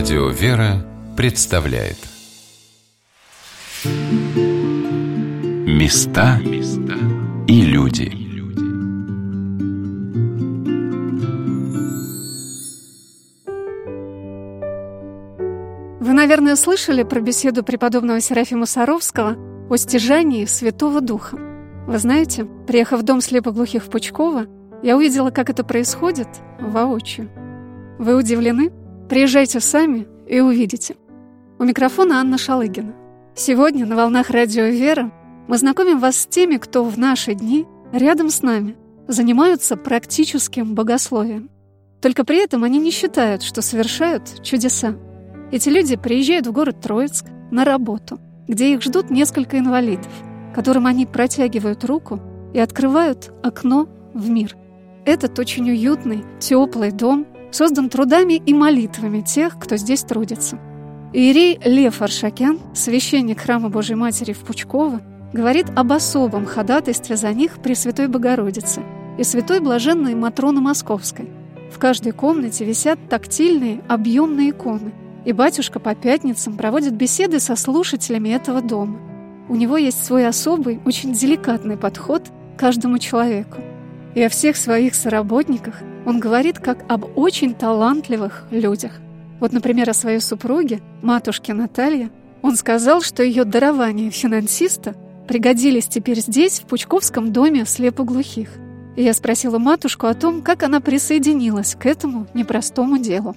Радио «Вера» представляет Места и люди Вы, наверное, слышали про беседу преподобного Серафима Саровского о стяжании Святого Духа. Вы знаете, приехав в дом слепоглухих в Пучково, я увидела, как это происходит воочию. Вы удивлены? Приезжайте сами и увидите. У микрофона Анна Шалыгина. Сегодня на волнах радио «Вера» мы знакомим вас с теми, кто в наши дни рядом с нами занимаются практическим богословием. Только при этом они не считают, что совершают чудеса. Эти люди приезжают в город Троицк на работу, где их ждут несколько инвалидов, которым они протягивают руку и открывают окно в мир. Этот очень уютный, теплый дом создан трудами и молитвами тех, кто здесь трудится. Иерей Лев Аршакян, священник храма Божьей Матери в Пучково, говорит об особом ходатайстве за них при Святой Богородице и Святой Блаженной Матроны Московской. В каждой комнате висят тактильные, объемные иконы, и батюшка по пятницам проводит беседы со слушателями этого дома. У него есть свой особый, очень деликатный подход к каждому человеку. И о всех своих соработниках он говорит как об очень талантливых людях. Вот, например, о своей супруге, матушке Наталье, он сказал, что ее дарования финансиста пригодились теперь здесь, в Пучковском доме слепоглухих. И я спросила матушку о том, как она присоединилась к этому непростому делу.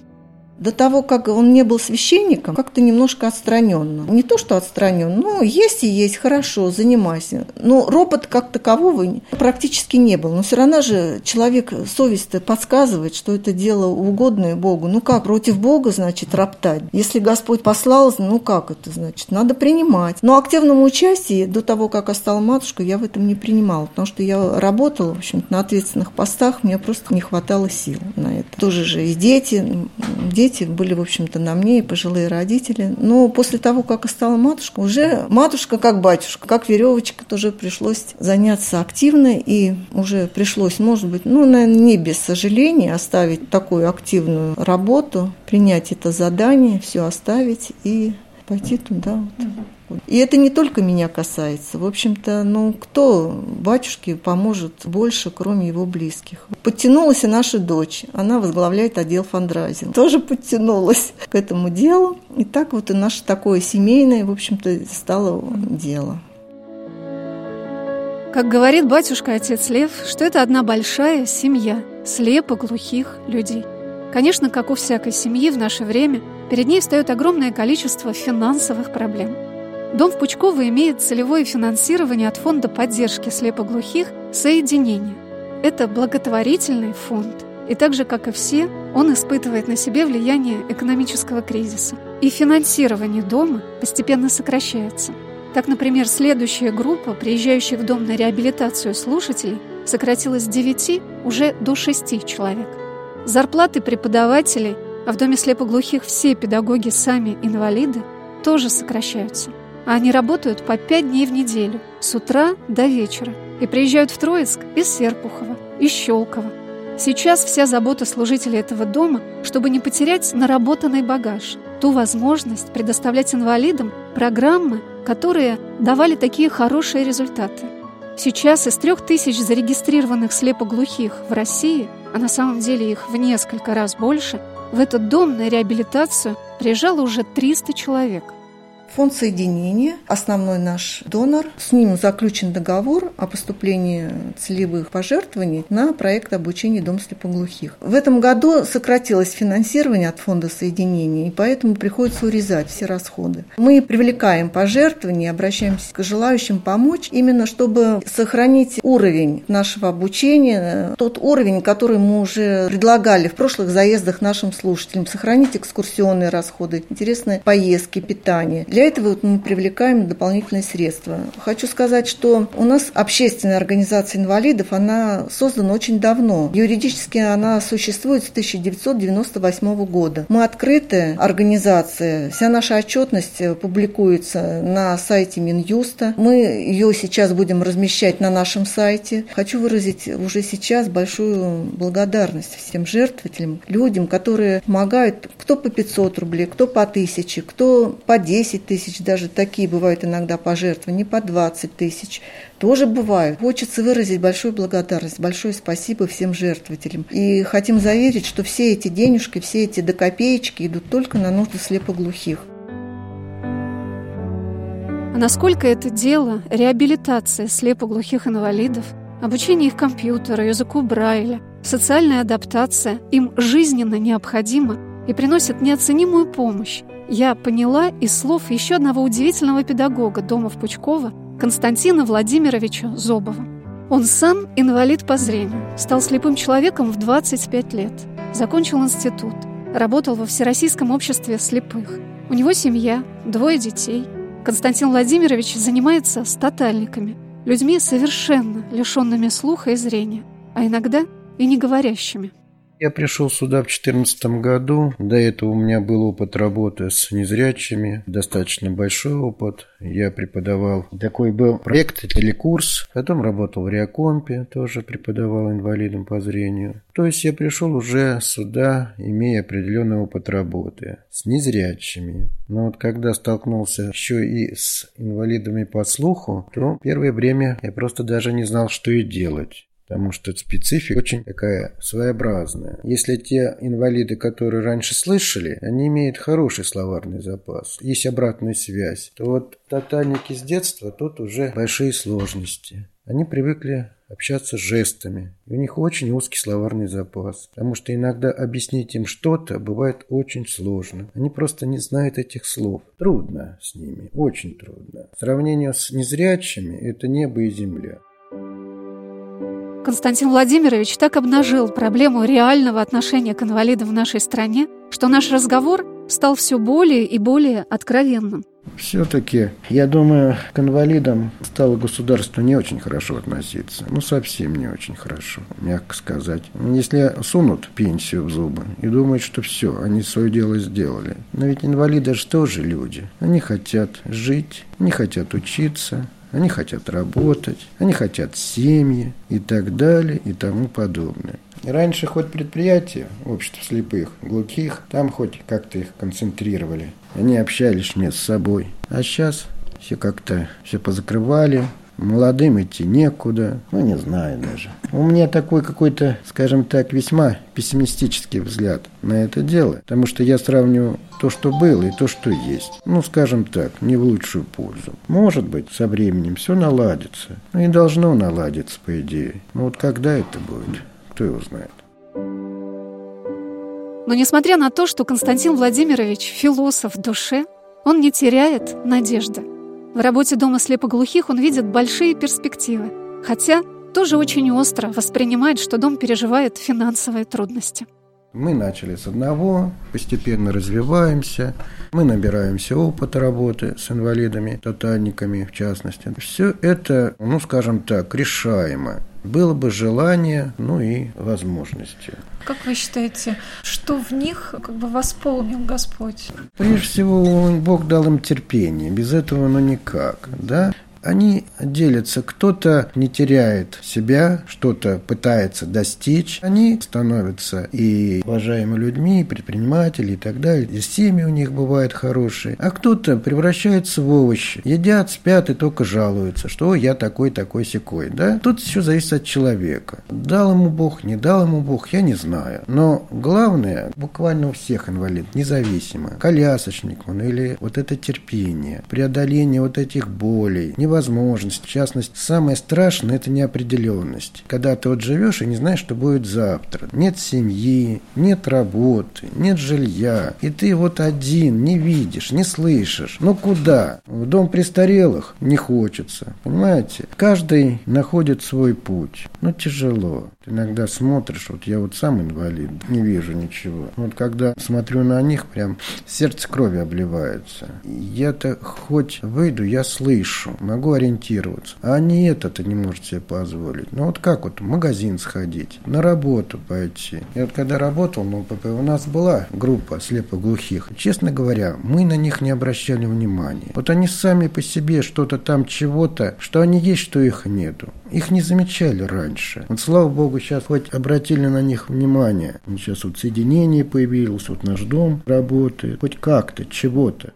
До того, как он не был священником, как-то немножко отстраненно. Не то, что отстранен, но есть и есть, хорошо, занимайся. Но ропот как такового практически не был. Но все равно же человек, совесть подсказывает, что это дело угодное Богу. Ну как, против Бога, значит, роптать? Если Господь послал, ну как это, значит, надо принимать. Но активного участия до того, как я стала матушкой, я в этом не принимала, потому что я работала, в общем на ответственных постах, мне просто не хватало сил на это. Тоже же и дети, дети дети были, в общем-то, на мне и пожилые родители. Но после того, как я стала матушка, уже матушка как батюшка, как веревочка, тоже пришлось заняться активно, и уже пришлось, может быть, ну, наверное, не без сожаления оставить такую активную работу, принять это задание, все оставить и пойти туда. Вот. И это не только меня касается. В общем-то, ну, кто батюшке поможет больше, кроме его близких? Подтянулась и наша дочь. Она возглавляет отдел фандрайзинг. Тоже подтянулась к этому делу. И так вот и наше такое семейное, в общем-то, стало дело. Как говорит батюшка отец Лев, что это одна большая семья слепо глухих людей. Конечно, как у всякой семьи в наше время, перед ней встает огромное количество финансовых проблем – Дом в Пучково имеет целевое финансирование от Фонда поддержки слепоглухих «Соединение». Это благотворительный фонд. И так же, как и все, он испытывает на себе влияние экономического кризиса. И финансирование дома постепенно сокращается. Так, например, следующая группа, приезжающая в дом на реабилитацию слушателей, сократилась с 9 уже до 6 человек. Зарплаты преподавателей, а в доме слепоглухих все педагоги сами инвалиды, тоже сокращаются – они работают по пять дней в неделю, с утра до вечера, и приезжают в Троицк из Серпухова, из Щелково. Сейчас вся забота служителей этого дома, чтобы не потерять наработанный багаж, ту возможность предоставлять инвалидам программы, которые давали такие хорошие результаты. Сейчас из трех тысяч зарегистрированных слепоглухих в России, а на самом деле их в несколько раз больше, в этот дом на реабилитацию приезжало уже 300 человек – Фонд соединения, основной наш донор, с ним заключен договор о поступлении целевых пожертвований на проект обучения Дом слепоглухих. В этом году сократилось финансирование от Фонда соединения, и поэтому приходится урезать все расходы. Мы привлекаем пожертвования, обращаемся к желающим помочь, именно чтобы сохранить уровень нашего обучения, тот уровень, который мы уже предлагали в прошлых заездах нашим слушателям, сохранить экскурсионные расходы, интересные поездки, питание. Для для этого вот мы привлекаем дополнительные средства. Хочу сказать, что у нас общественная организация инвалидов, она создана очень давно. Юридически она существует с 1998 года. Мы открытая организация, вся наша отчетность публикуется на сайте Минюста. Мы ее сейчас будем размещать на нашем сайте. Хочу выразить уже сейчас большую благодарность всем жертвователям, людям, которые помогают, кто по 500 рублей, кто по 1000, кто по 10 тысяч, даже такие бывают иногда пожертвования, по 20 тысяч. Тоже бывают. Хочется выразить большую благодарность, большое спасибо всем жертвователям. И хотим заверить, что все эти денежки, все эти до копеечки идут только на нужды слепоглухих. А насколько это дело, реабилитация слепоглухих инвалидов, обучение их компьютеру, языку Брайля, социальная адаптация им жизненно необходима и приносит неоценимую помощь, я поняла из слов еще одного удивительного педагога дома в Пучково, Константина Владимировича Зобова. Он сам инвалид по зрению, стал слепым человеком в 25 лет, закончил институт, работал во Всероссийском обществе слепых. У него семья, двое детей – Константин Владимирович занимается статальниками, людьми совершенно лишенными слуха и зрения, а иногда и не говорящими. Я пришел сюда в 2014 году. До этого у меня был опыт работы с незрячими, достаточно большой опыт. Я преподавал такой был проект, телекурс. Потом работал в Реакомпе, тоже преподавал инвалидам по зрению. То есть я пришел уже сюда, имея определенный опыт работы с незрячими. Но вот когда столкнулся еще и с инвалидами по слуху, то первое время я просто даже не знал, что и делать потому что специфика очень такая своеобразная. Если те инвалиды, которые раньше слышали, они имеют хороший словарный запас, есть обратная связь, то вот тотальники с детства тут уже большие сложности. Они привыкли общаться жестами. И у них очень узкий словарный запас, потому что иногда объяснить им что-то бывает очень сложно. Они просто не знают этих слов. Трудно с ними, очень трудно. Сравнение с незрячими – это небо и земля. Константин Владимирович так обнажил проблему реального отношения к инвалидам в нашей стране, что наш разговор стал все более и более откровенным. Все-таки, я думаю, к инвалидам стало государство не очень хорошо относиться. Ну, совсем не очень хорошо, мягко сказать. Если сунут пенсию в зубы и думают, что все, они свое дело сделали. Но ведь инвалиды же тоже люди. Они хотят жить, они хотят учиться, они хотят работать, они хотят семьи и так далее и тому подобное. раньше хоть предприятия, общество слепых, глухих, там хоть как-то их концентрировали. Они общались между собой. А сейчас все как-то все позакрывали, Молодым идти некуда, ну не знаю даже. У меня такой какой-то, скажем так, весьма пессимистический взгляд на это дело, потому что я сравниваю то, что было, и то, что есть. Ну, скажем так, не в лучшую пользу. Может быть, со временем все наладится. Ну и должно наладиться, по идее. Но вот когда это будет, кто его знает. Но несмотря на то, что Константин Владимирович философ в душе, он не теряет надежды. В работе Дома слепоглухих он видит большие перспективы, хотя тоже очень остро воспринимает, что дом переживает финансовые трудности. Мы начали с одного, постепенно развиваемся, мы набираемся опыта работы с инвалидами, тотальниками в частности. Все это, ну скажем так, решаемо. Было бы желание, ну и возможности. Как вы считаете, что в них как бы восполнил Господь? Прежде всего, Бог дал им терпение. Без этого ну никак. Да? Они делятся. Кто-то не теряет себя, что-то пытается достичь. Они становятся и уважаемыми людьми, и предприниматели и так далее. И семьи у них бывают хорошие. А кто-то превращается в овощи. Едят, спят и только жалуются, что я такой, такой, секой. Да? Тут все зависит от человека. Дал ему Бог, не дал ему Бог, я не знаю. Но главное, буквально у всех инвалид, независимо, колясочник он или вот это терпение, преодоление вот этих болей, не возможности. В частности, самое страшное – это неопределенность. Когда ты вот живешь и не знаешь, что будет завтра. Нет семьи, нет работы, нет жилья. И ты вот один, не видишь, не слышишь. Ну куда? В дом престарелых не хочется. Понимаете? Каждый находит свой путь. Ну тяжело. Ты иногда смотришь, вот я вот сам инвалид, не вижу ничего. Вот когда смотрю на них, прям сердце крови обливается. Я-то хоть выйду, я слышу, могу ориентироваться. А они это-то не может себе позволить. Ну вот как вот в магазин сходить, на работу пойти. Я вот когда работал, ну, у нас была группа слепоглухих. Честно говоря, мы на них не обращали внимания. Вот они сами по себе что-то там, чего-то, что они есть, что их нету. Их не замечали раньше. Вот слава богу, сейчас хоть обратили на них внимание. Сейчас вот соединение появилось, вот наш дом работает. Хоть как-то, чего-то.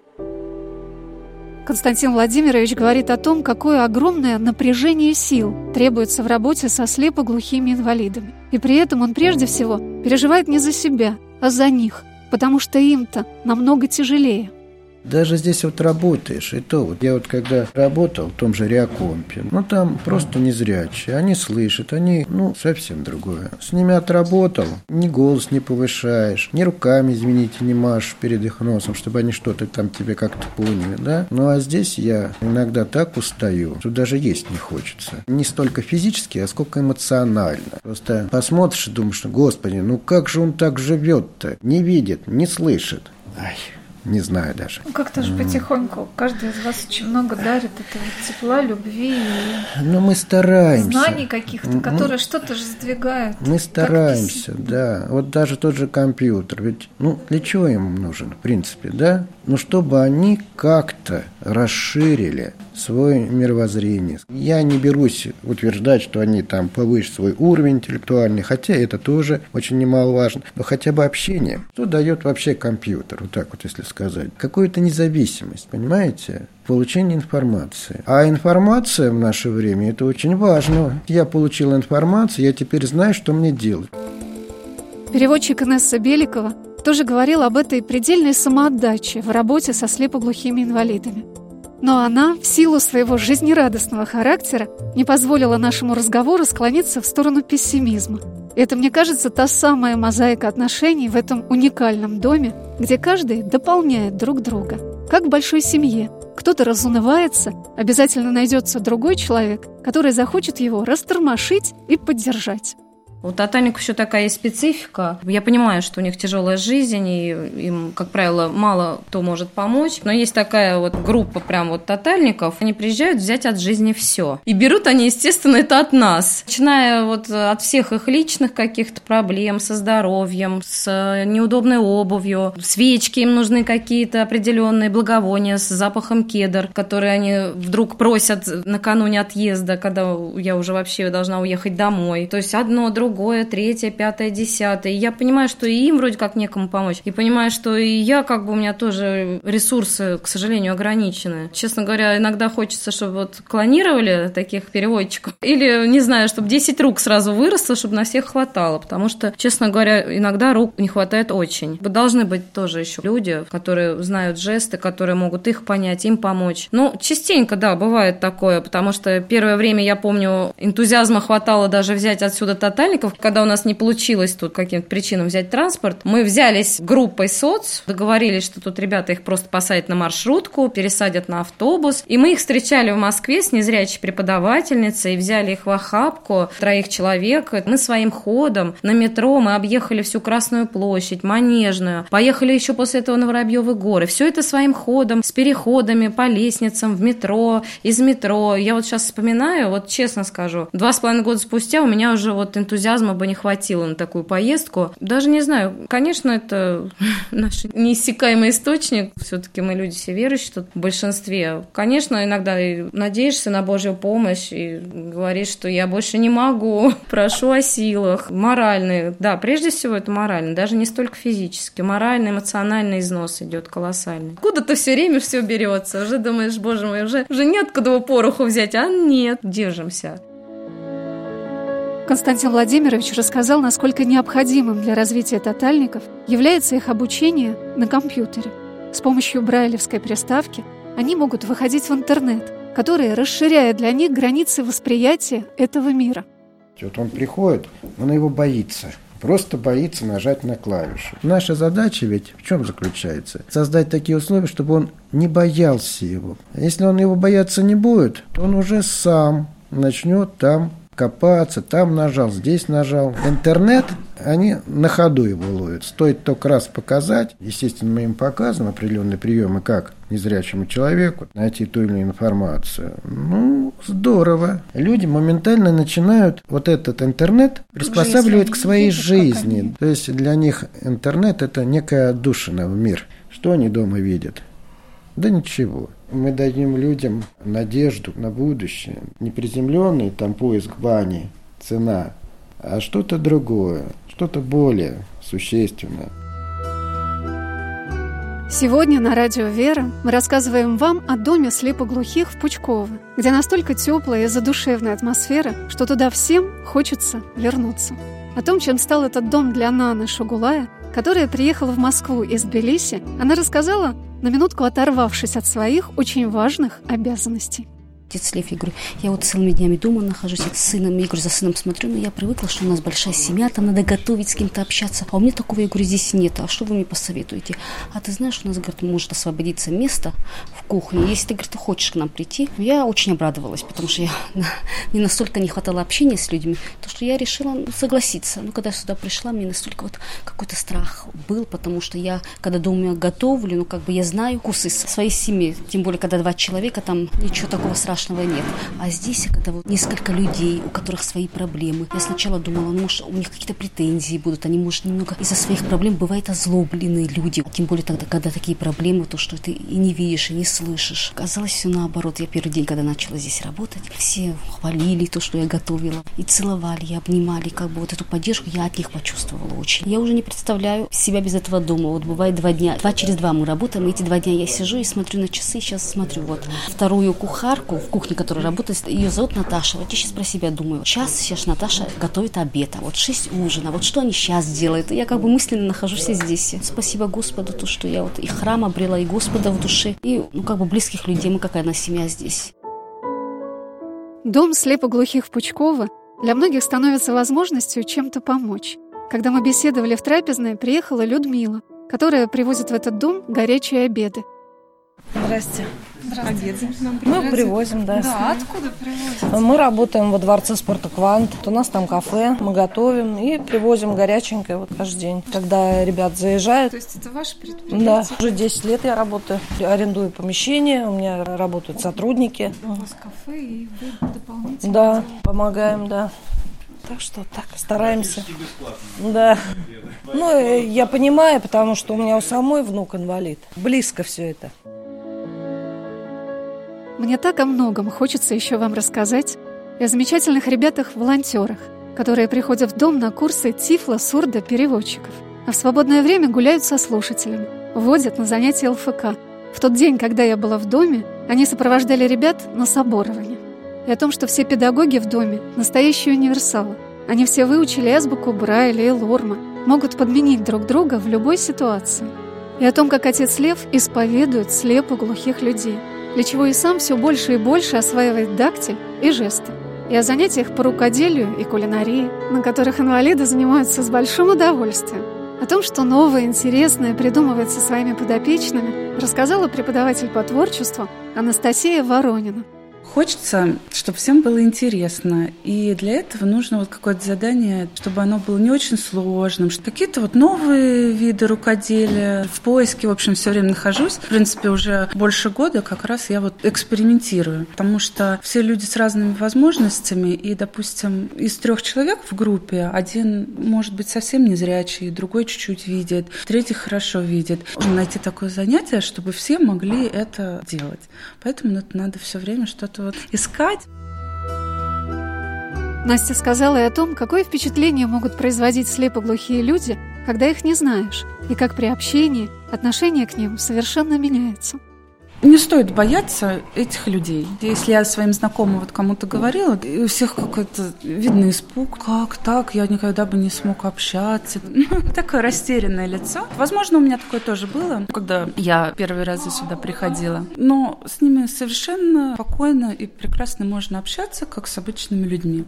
Константин Владимирович говорит о том, какое огромное напряжение сил требуется в работе со слепоглухими инвалидами. И при этом он прежде всего переживает не за себя, а за них, потому что им-то намного тяжелее. Даже здесь вот работаешь, и то вот я вот когда работал в том же Реакомпе, ну там просто незрячие, они слышат, они, ну, совсем другое. С ними отработал, ни голос не повышаешь, ни руками, извините, не машешь перед их носом, чтобы они что-то там тебе как-то поняли, да? Ну а здесь я иногда так устаю, что даже есть не хочется. Не столько физически, а сколько эмоционально. Просто посмотришь и думаешь, господи, ну как же он так живет-то? Не видит, не слышит. Ай, не знаю даже. Ну, как-то же потихоньку. Каждый из вас очень много дарит этого тепла, любви и Ну, мы стараемся. знаний каких-то, которые что-то же сдвигают. Мы стараемся, да. Вот даже тот же компьютер. Ведь, ну, для чего им нужен, в принципе, да? Ну, чтобы они как-то расширили свое мировоззрение. Я не берусь утверждать, что они там повысят свой уровень интеллектуальный, хотя это тоже очень немаловажно, но хотя бы общение. Что дает вообще компьютер, вот так вот если сказать? Какую-то независимость, понимаете? Получение информации. А информация в наше время – это очень важно. Я получил информацию, я теперь знаю, что мне делать. Переводчик Инесса Беликова тоже говорил об этой предельной самоотдаче в работе со слепоглухими инвалидами. Но она, в силу своего жизнерадостного характера, не позволила нашему разговору склониться в сторону пессимизма. Это, мне кажется, та самая мозаика отношений в этом уникальном доме, где каждый дополняет друг друга. Как в большой семье. Кто-то разунывается, обязательно найдется другой человек, который захочет его растормошить и поддержать. У тотальников еще такая специфика. Я понимаю, что у них тяжелая жизнь, и им, как правило, мало кто может помочь. Но есть такая вот группа прям вот тотальников. Они приезжают взять от жизни все. И берут они, естественно, это от нас. Начиная вот от всех их личных каких-то проблем со здоровьем, с неудобной обувью. Свечки им нужны какие-то определенные, благовония с запахом кедр, которые они вдруг просят накануне отъезда, когда я уже вообще должна уехать домой. То есть одно, другое другое, третье, пятое, десятое. И я понимаю, что и им вроде как некому помочь. И понимаю, что и я, как бы у меня тоже ресурсы, к сожалению, ограничены. Честно говоря, иногда хочется, чтобы вот клонировали таких переводчиков. Или, не знаю, чтобы 10 рук сразу выросло, чтобы на всех хватало. Потому что, честно говоря, иногда рук не хватает очень. Должны быть тоже еще люди, которые знают жесты, которые могут их понять, им помочь. Ну, частенько, да, бывает такое, потому что первое время, я помню, энтузиазма хватало даже взять отсюда тотальник, школьников, когда у нас не получилось тут каким-то причинам взять транспорт, мы взялись группой соц, договорились, что тут ребята их просто посадят на маршрутку, пересадят на автобус, и мы их встречали в Москве с незрячей преподавательницей, взяли их в охапку, троих человек, мы своим ходом на метро, мы объехали всю Красную площадь, Манежную, поехали еще после этого на Воробьевы горы, все это своим ходом, с переходами по лестницам, в метро, из метро. Я вот сейчас вспоминаю, вот честно скажу, два с половиной года спустя у меня уже вот энтузиазм энтузиазма бы не хватило на такую поездку. Даже не знаю, конечно, это наш неиссякаемый источник. Все-таки мы люди все верующие тут в большинстве. Конечно, иногда и надеешься на Божью помощь и говоришь, что я больше не могу, прошу о силах. Моральный, да, прежде всего это морально, даже не столько физически. Моральный, эмоциональный износ идет колоссальный. Куда-то все время все берется. Уже думаешь, боже мой, уже, уже неоткуда его пороху взять, а нет, держимся. Константин Владимирович рассказал, насколько необходимым для развития тотальников является их обучение на компьютере. С помощью брайлевской приставки они могут выходить в интернет, который расширяет для них границы восприятия этого мира. Вот он приходит, он его боится. Просто боится нажать на клавишу. Наша задача ведь в чем заключается? Создать такие условия, чтобы он не боялся его. Если он его бояться не будет, то он уже сам начнет там копаться, там нажал, здесь нажал. Интернет, они на ходу его ловят. Стоит только раз показать, естественно, мы им показываем определенные приемы, как незрячему человеку найти ту или иную информацию. Ну, здорово. Люди моментально начинают вот этот интернет приспосабливать к своей жизни. То есть для них интернет – это некая отдушина в мир. Что они дома видят? Да ничего. Мы дадим людям надежду на будущее. Не приземленный там поиск бани, цена, а что-то другое, что-то более существенное. Сегодня на радио «Вера» мы рассказываем вам о доме слепоглухих в Пучково, где настолько теплая и задушевная атмосфера, что туда всем хочется вернуться. О том, чем стал этот дом для Наны Шугулая, которая приехала в Москву из Тбилиси, она рассказала на минутку оторвавшись от своих очень важных обязанностей. Отец Лев, я говорю, я вот целыми днями дома нахожусь, с сыном, я говорю, за сыном смотрю, но я привыкла, что у нас большая семья, там надо готовить, с кем-то общаться. А у меня такого, я говорю, здесь нет. А что вы мне посоветуете? А ты знаешь, у нас, говорит, может освободиться место в кухне. Если ты, говорит, хочешь к нам прийти, я очень обрадовалась, потому что я не настолько не хватало общения с людьми, то что я решила ну, согласиться. Ну, когда я сюда пришла, мне настолько вот какой-то страх был, потому что я, когда дома готовлю, ну, как бы я знаю вкусы своей семьи, тем более, когда два человека, там ничего такого страшного страшного нет. А здесь, когда вот несколько людей, у которых свои проблемы, я сначала думала, ну, может, у них какие-то претензии будут, они, может, немного из-за своих проблем бывают озлобленные люди. Тем более тогда, когда такие проблемы, то, что ты и не видишь, и не слышишь. Казалось все наоборот. Я первый день, когда начала здесь работать, все хвалили то, что я готовила, и целовали, и обнимали, как бы вот эту поддержку я от них почувствовала очень. Я уже не представляю себя без этого дома. Вот бывает два дня, два через два мы работаем, эти два дня я сижу и смотрю на часы, сейчас смотрю вот вторую кухарку в кухне, которая работает, ее зовут Наташа. Вот я сейчас про себя думаю. Сейчас, сейчас Наташа готовит обед, а вот шесть ужина, вот что они сейчас делают? Я как бы мысленно нахожусь здесь. Спасибо Господу, то, что я вот и храм обрела, и Господа в душе, и ну как бы близких людей, мы какая на семья здесь. Дом слепоглухих в Пучково для многих становится возможностью чем-то помочь. Когда мы беседовали в трапезной, приехала Людмила, которая привозит в этот дом горячие обеды. Здрасте. Здравствуйте. Мы привозим, да. Да, откуда привозите? Мы работаем во дворце спорта «Квант». У нас там кафе, мы готовим и привозим горяченькое вот каждый день. Когда ребят заезжают. То есть это ваше предприятие? Да, уже 10 лет я работаю. Арендую помещение, у меня работают сотрудники. У вас кафе и вы дополнительно? Да, помогаем, да. Так что так, стараемся. Да. Ну, э, я понимаю, потому что у меня у самой внук инвалид. Близко все это. Мне так о многом хочется еще вам рассказать и о замечательных ребятах-волонтерах, которые приходят в дом на курсы тифло-сурдо-переводчиков, а в свободное время гуляют со слушателями, водят на занятия ЛФК. В тот день, когда я была в доме, они сопровождали ребят на соборование. И о том, что все педагоги в доме – настоящие универсалы. Они все выучили азбуку Брайля и Лорма, могут подменить друг друга в любой ситуации. И о том, как отец Лев исповедует слепо глухих людей – для чего и сам все больше и больше осваивает дактиль и жесты. И о занятиях по рукоделию и кулинарии, на которых инвалиды занимаются с большим удовольствием. О том, что новое, интересное придумывает со своими подопечными, рассказала преподаватель по творчеству Анастасия Воронина. Хочется, чтобы всем было интересно. И для этого нужно вот какое-то задание, чтобы оно было не очень сложным. Какие-то вот новые виды рукоделия. В поиске, в общем, все время нахожусь. В принципе, уже больше года как раз я вот экспериментирую. Потому что все люди с разными возможностями. И, допустим, из трех человек в группе один может быть совсем незрячий, другой чуть-чуть видит, третий хорошо видит. Найти такое занятие, чтобы все могли это делать. Поэтому это надо все время что-то вот искать. Настя сказала и о том, какое впечатление могут производить слепоглухие люди, когда их не знаешь, и как при общении отношение к ним совершенно меняется. Не стоит бояться этих людей. Если я своим знакомым вот кому-то говорила, у всех какой-то видно испуг. Как так? Я никогда бы не смог общаться. Такое растерянное лицо. Возможно, у меня такое тоже было, когда я первый раз сюда приходила. Но с ними совершенно спокойно и прекрасно можно общаться, как с обычными людьми.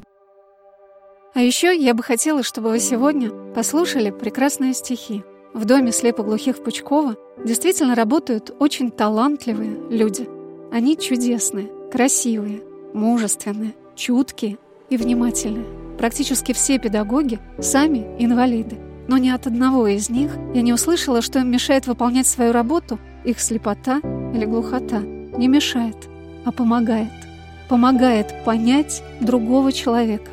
А еще я бы хотела, чтобы вы сегодня послушали прекрасные стихи. В доме слепоглухих Пучкова действительно работают очень талантливые люди. Они чудесные, красивые, мужественные, чуткие и внимательные. Практически все педагоги сами инвалиды. Но ни от одного из них я не услышала, что им мешает выполнять свою работу их слепота или глухота. Не мешает, а помогает. Помогает понять другого человека.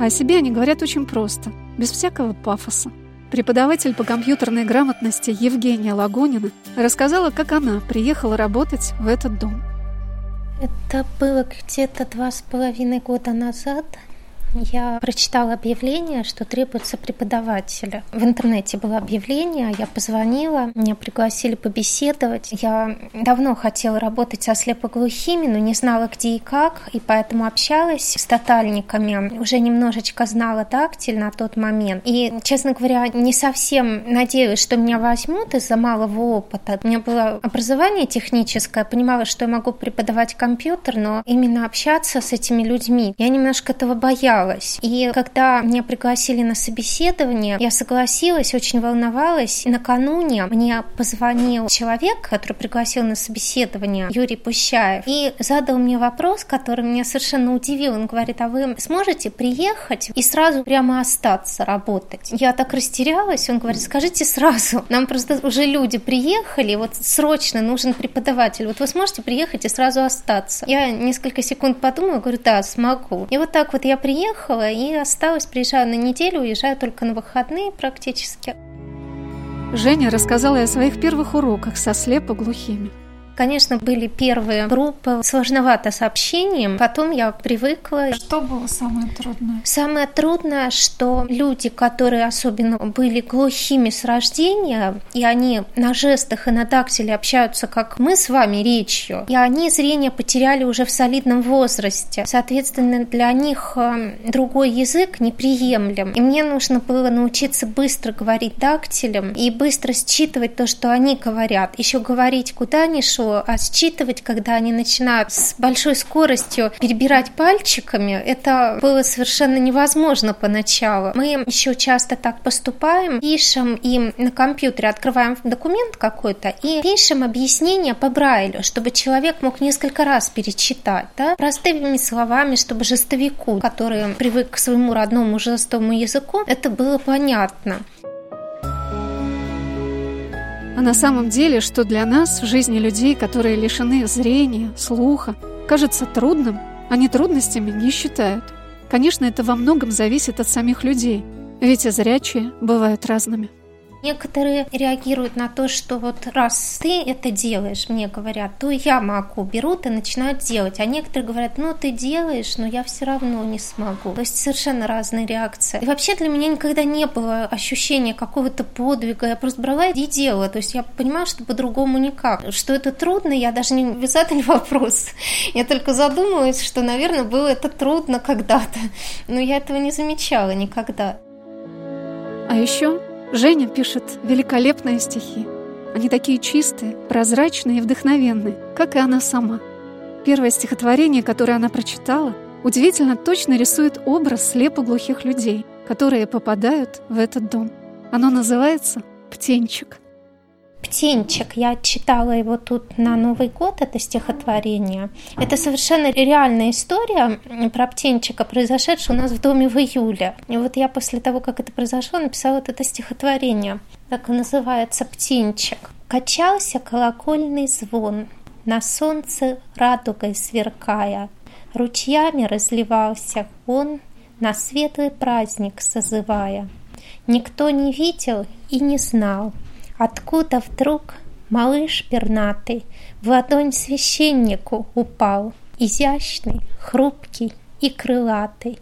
А о себе они говорят очень просто, без всякого пафоса. Преподаватель по компьютерной грамотности Евгения Лагунина рассказала, как она приехала работать в этот дом. Это было где-то два с половиной года назад. Я прочитала объявление, что требуется преподавателя. В интернете было объявление, я позвонила, меня пригласили побеседовать. Я давно хотела работать со слепоглухими, но не знала, где и как, и поэтому общалась с тотальниками. Уже немножечко знала тактиль на тот момент. И, честно говоря, не совсем надеялась, что меня возьмут из-за малого опыта. У меня было образование техническое, понимала, что я могу преподавать компьютер, но именно общаться с этими людьми. Я немножко этого боялась боялась. И когда меня пригласили на собеседование, я согласилась, очень волновалась. И накануне мне позвонил человек, который пригласил на собеседование, Юрий Пущаев, и задал мне вопрос, который меня совершенно удивил. Он говорит, а вы сможете приехать и сразу прямо остаться работать? Я так растерялась. Он говорит, скажите сразу, нам просто уже люди приехали, вот срочно нужен преподаватель. Вот вы сможете приехать и сразу остаться? Я несколько секунд подумала, говорю, да, смогу. И вот так вот я приехала, приехала и осталась, приезжаю на неделю, уезжаю только на выходные практически. Женя рассказала о своих первых уроках со слепоглухими. Конечно, были первые группы, сложновато с общением, потом я привыкла. Что было самое трудное? Самое трудное, что люди, которые особенно были глухими с рождения, и они на жестах и на дактиле общаются, как мы с вами, речью, и они зрение потеряли уже в солидном возрасте. Соответственно, для них э, другой язык неприемлем. И мне нужно было научиться быстро говорить дактилем и быстро считывать то, что они говорят. Еще говорить, куда ни шел, а считывать, когда они начинают с большой скоростью перебирать пальчиками, это было совершенно невозможно поначалу. Мы еще часто так поступаем, пишем им на компьютере, открываем документ какой-то и пишем объяснение по Брайлю, чтобы человек мог несколько раз перечитать, да, простыми словами, чтобы жестовику, который привык к своему родному жестовому языку, это было понятно. А на самом деле, что для нас в жизни людей, которые лишены зрения, слуха, кажется трудным, они трудностями не считают. Конечно, это во многом зависит от самих людей, ведь и зрячие бывают разными. Некоторые реагируют на то, что вот раз ты это делаешь, мне говорят, то я могу, берут и начинают делать. А некоторые говорят, ну ты делаешь, но я все равно не смогу. То есть совершенно разные реакции. И вообще для меня никогда не было ощущения какого-то подвига. Я просто брала и делала. То есть я понимаю, что по-другому никак. Что это трудно, я даже не задали вопрос. Я только задумалась, что, наверное, было это трудно когда-то. Но я этого не замечала никогда. А еще Женя пишет великолепные стихи. Они такие чистые, прозрачные и вдохновенные, как и она сама. Первое стихотворение, которое она прочитала, удивительно точно рисует образ слепоглухих людей, которые попадают в этот дом. Оно называется «Птенчик». «Птенчик». Я читала его тут на Новый год, это стихотворение. Это совершенно реальная история про птенчика, произошедшая у нас в доме в июле. И вот я после того, как это произошло, написала вот это стихотворение. Так называется «Птенчик». Качался колокольный звон, на солнце радугой сверкая, Ручьями разливался он, на светлый праздник созывая. Никто не видел и не знал, Откуда вдруг малыш пернатый в ладонь священнику упал, изящный, хрупкий и крылатый.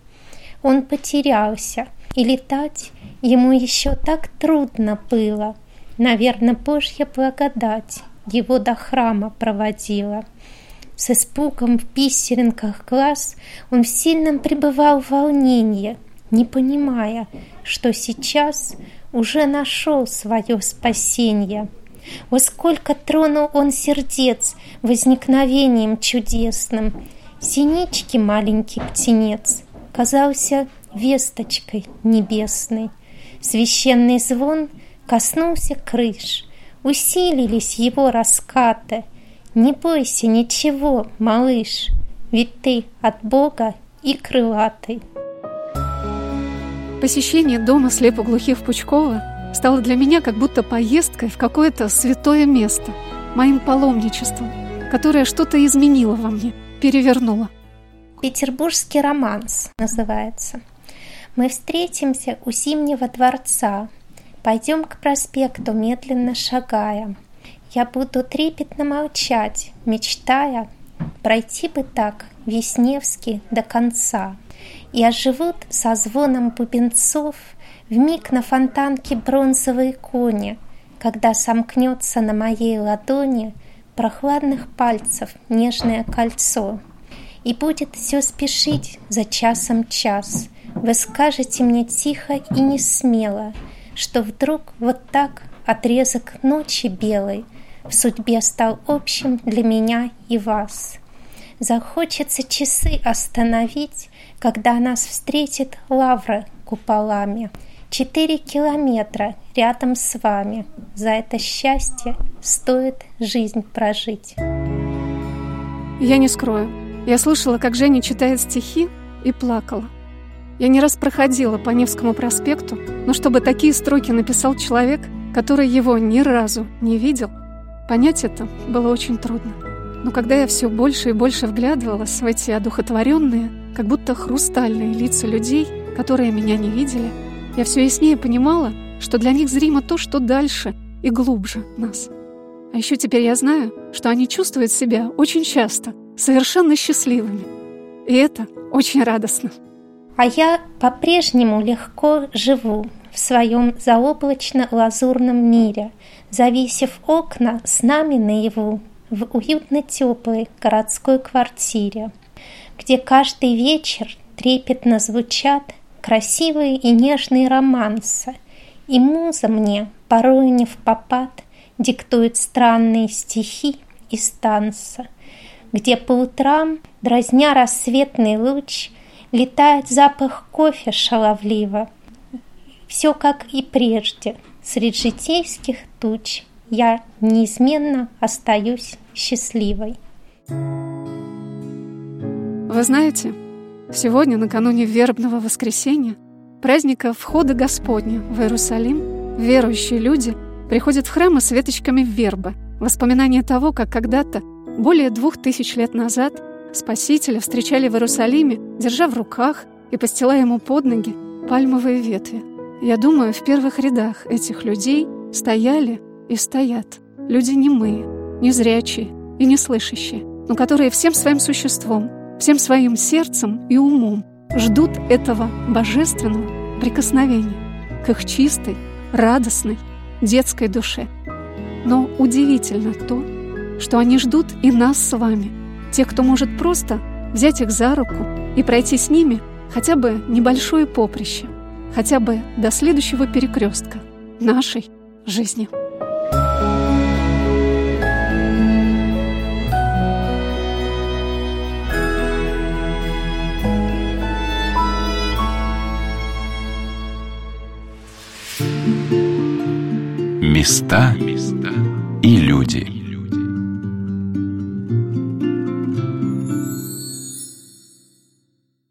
Он потерялся, и летать ему еще так трудно было. Наверное, Божья благодать его до храма проводила. С испугом в писеринках глаз он в сильном пребывал волнении, не понимая, что сейчас уже нашел свое спасение. Во сколько тронул он сердец возникновением чудесным. Синички маленький птенец казался весточкой небесной. Священный звон коснулся крыш, усилились его раскаты. Не бойся ничего, малыш, ведь ты от Бога и крылатый. Посещение дома слепоглухих Пучкова стало для меня как будто поездкой в какое-то святое место, моим паломничеством, которое что-то изменило во мне, перевернуло. Петербургский романс называется. Мы встретимся у Зимнего дворца. Пойдем к проспекту, медленно шагая. Я буду трепетно молчать, мечтая пройти бы так Весневский до конца и оживут со звоном бубенцов миг на фонтанке бронзовые кони, когда сомкнется на моей ладони прохладных пальцев нежное кольцо. И будет все спешить за часом час. Вы скажете мне тихо и не смело, что вдруг вот так отрезок ночи белой в судьбе стал общим для меня и вас. Захочется часы остановить, когда нас встретит лавра куполами. Четыре километра рядом с вами. За это счастье стоит жизнь прожить. Я не скрою. Я слышала, как Женя читает стихи и плакала. Я не раз проходила по Невскому проспекту, но чтобы такие строки написал человек, который его ни разу не видел, понять это было очень трудно. Но когда я все больше и больше вглядывалась в эти одухотворенные, как будто хрустальные лица людей, которые меня не видели, я все яснее понимала, что для них зримо то, что дальше и глубже нас. А еще теперь я знаю, что они чувствуют себя очень часто совершенно счастливыми. И это очень радостно. А я по-прежнему легко живу в своем заоблачно-лазурном мире, зависев окна с нами наяву в уютно теплой городской квартире, где каждый вечер трепетно звучат красивые и нежные романсы, и муза мне, порой не в попад, диктует странные стихи из танца, где по утрам, дразня рассветный луч, летает запах кофе шаловливо. Все как и прежде, среди житейских туч – я неизменно остаюсь счастливой. Вы знаете, сегодня, накануне вербного воскресенья, праздника входа Господня в Иерусалим, верующие люди приходят в храмы с веточками вербы, воспоминание того, как когда-то, более двух тысяч лет назад, Спасителя встречали в Иерусалиме, держа в руках и постилая ему под ноги пальмовые ветви. Я думаю, в первых рядах этих людей стояли и стоят. Люди немые, незрячие и неслышащие, но которые всем своим существом, всем своим сердцем и умом ждут этого божественного прикосновения к их чистой, радостной, детской душе. Но удивительно то, что они ждут и нас с вами, тех, кто может просто взять их за руку и пройти с ними хотя бы небольшое поприще, хотя бы до следующего перекрестка нашей жизни. Места и люди.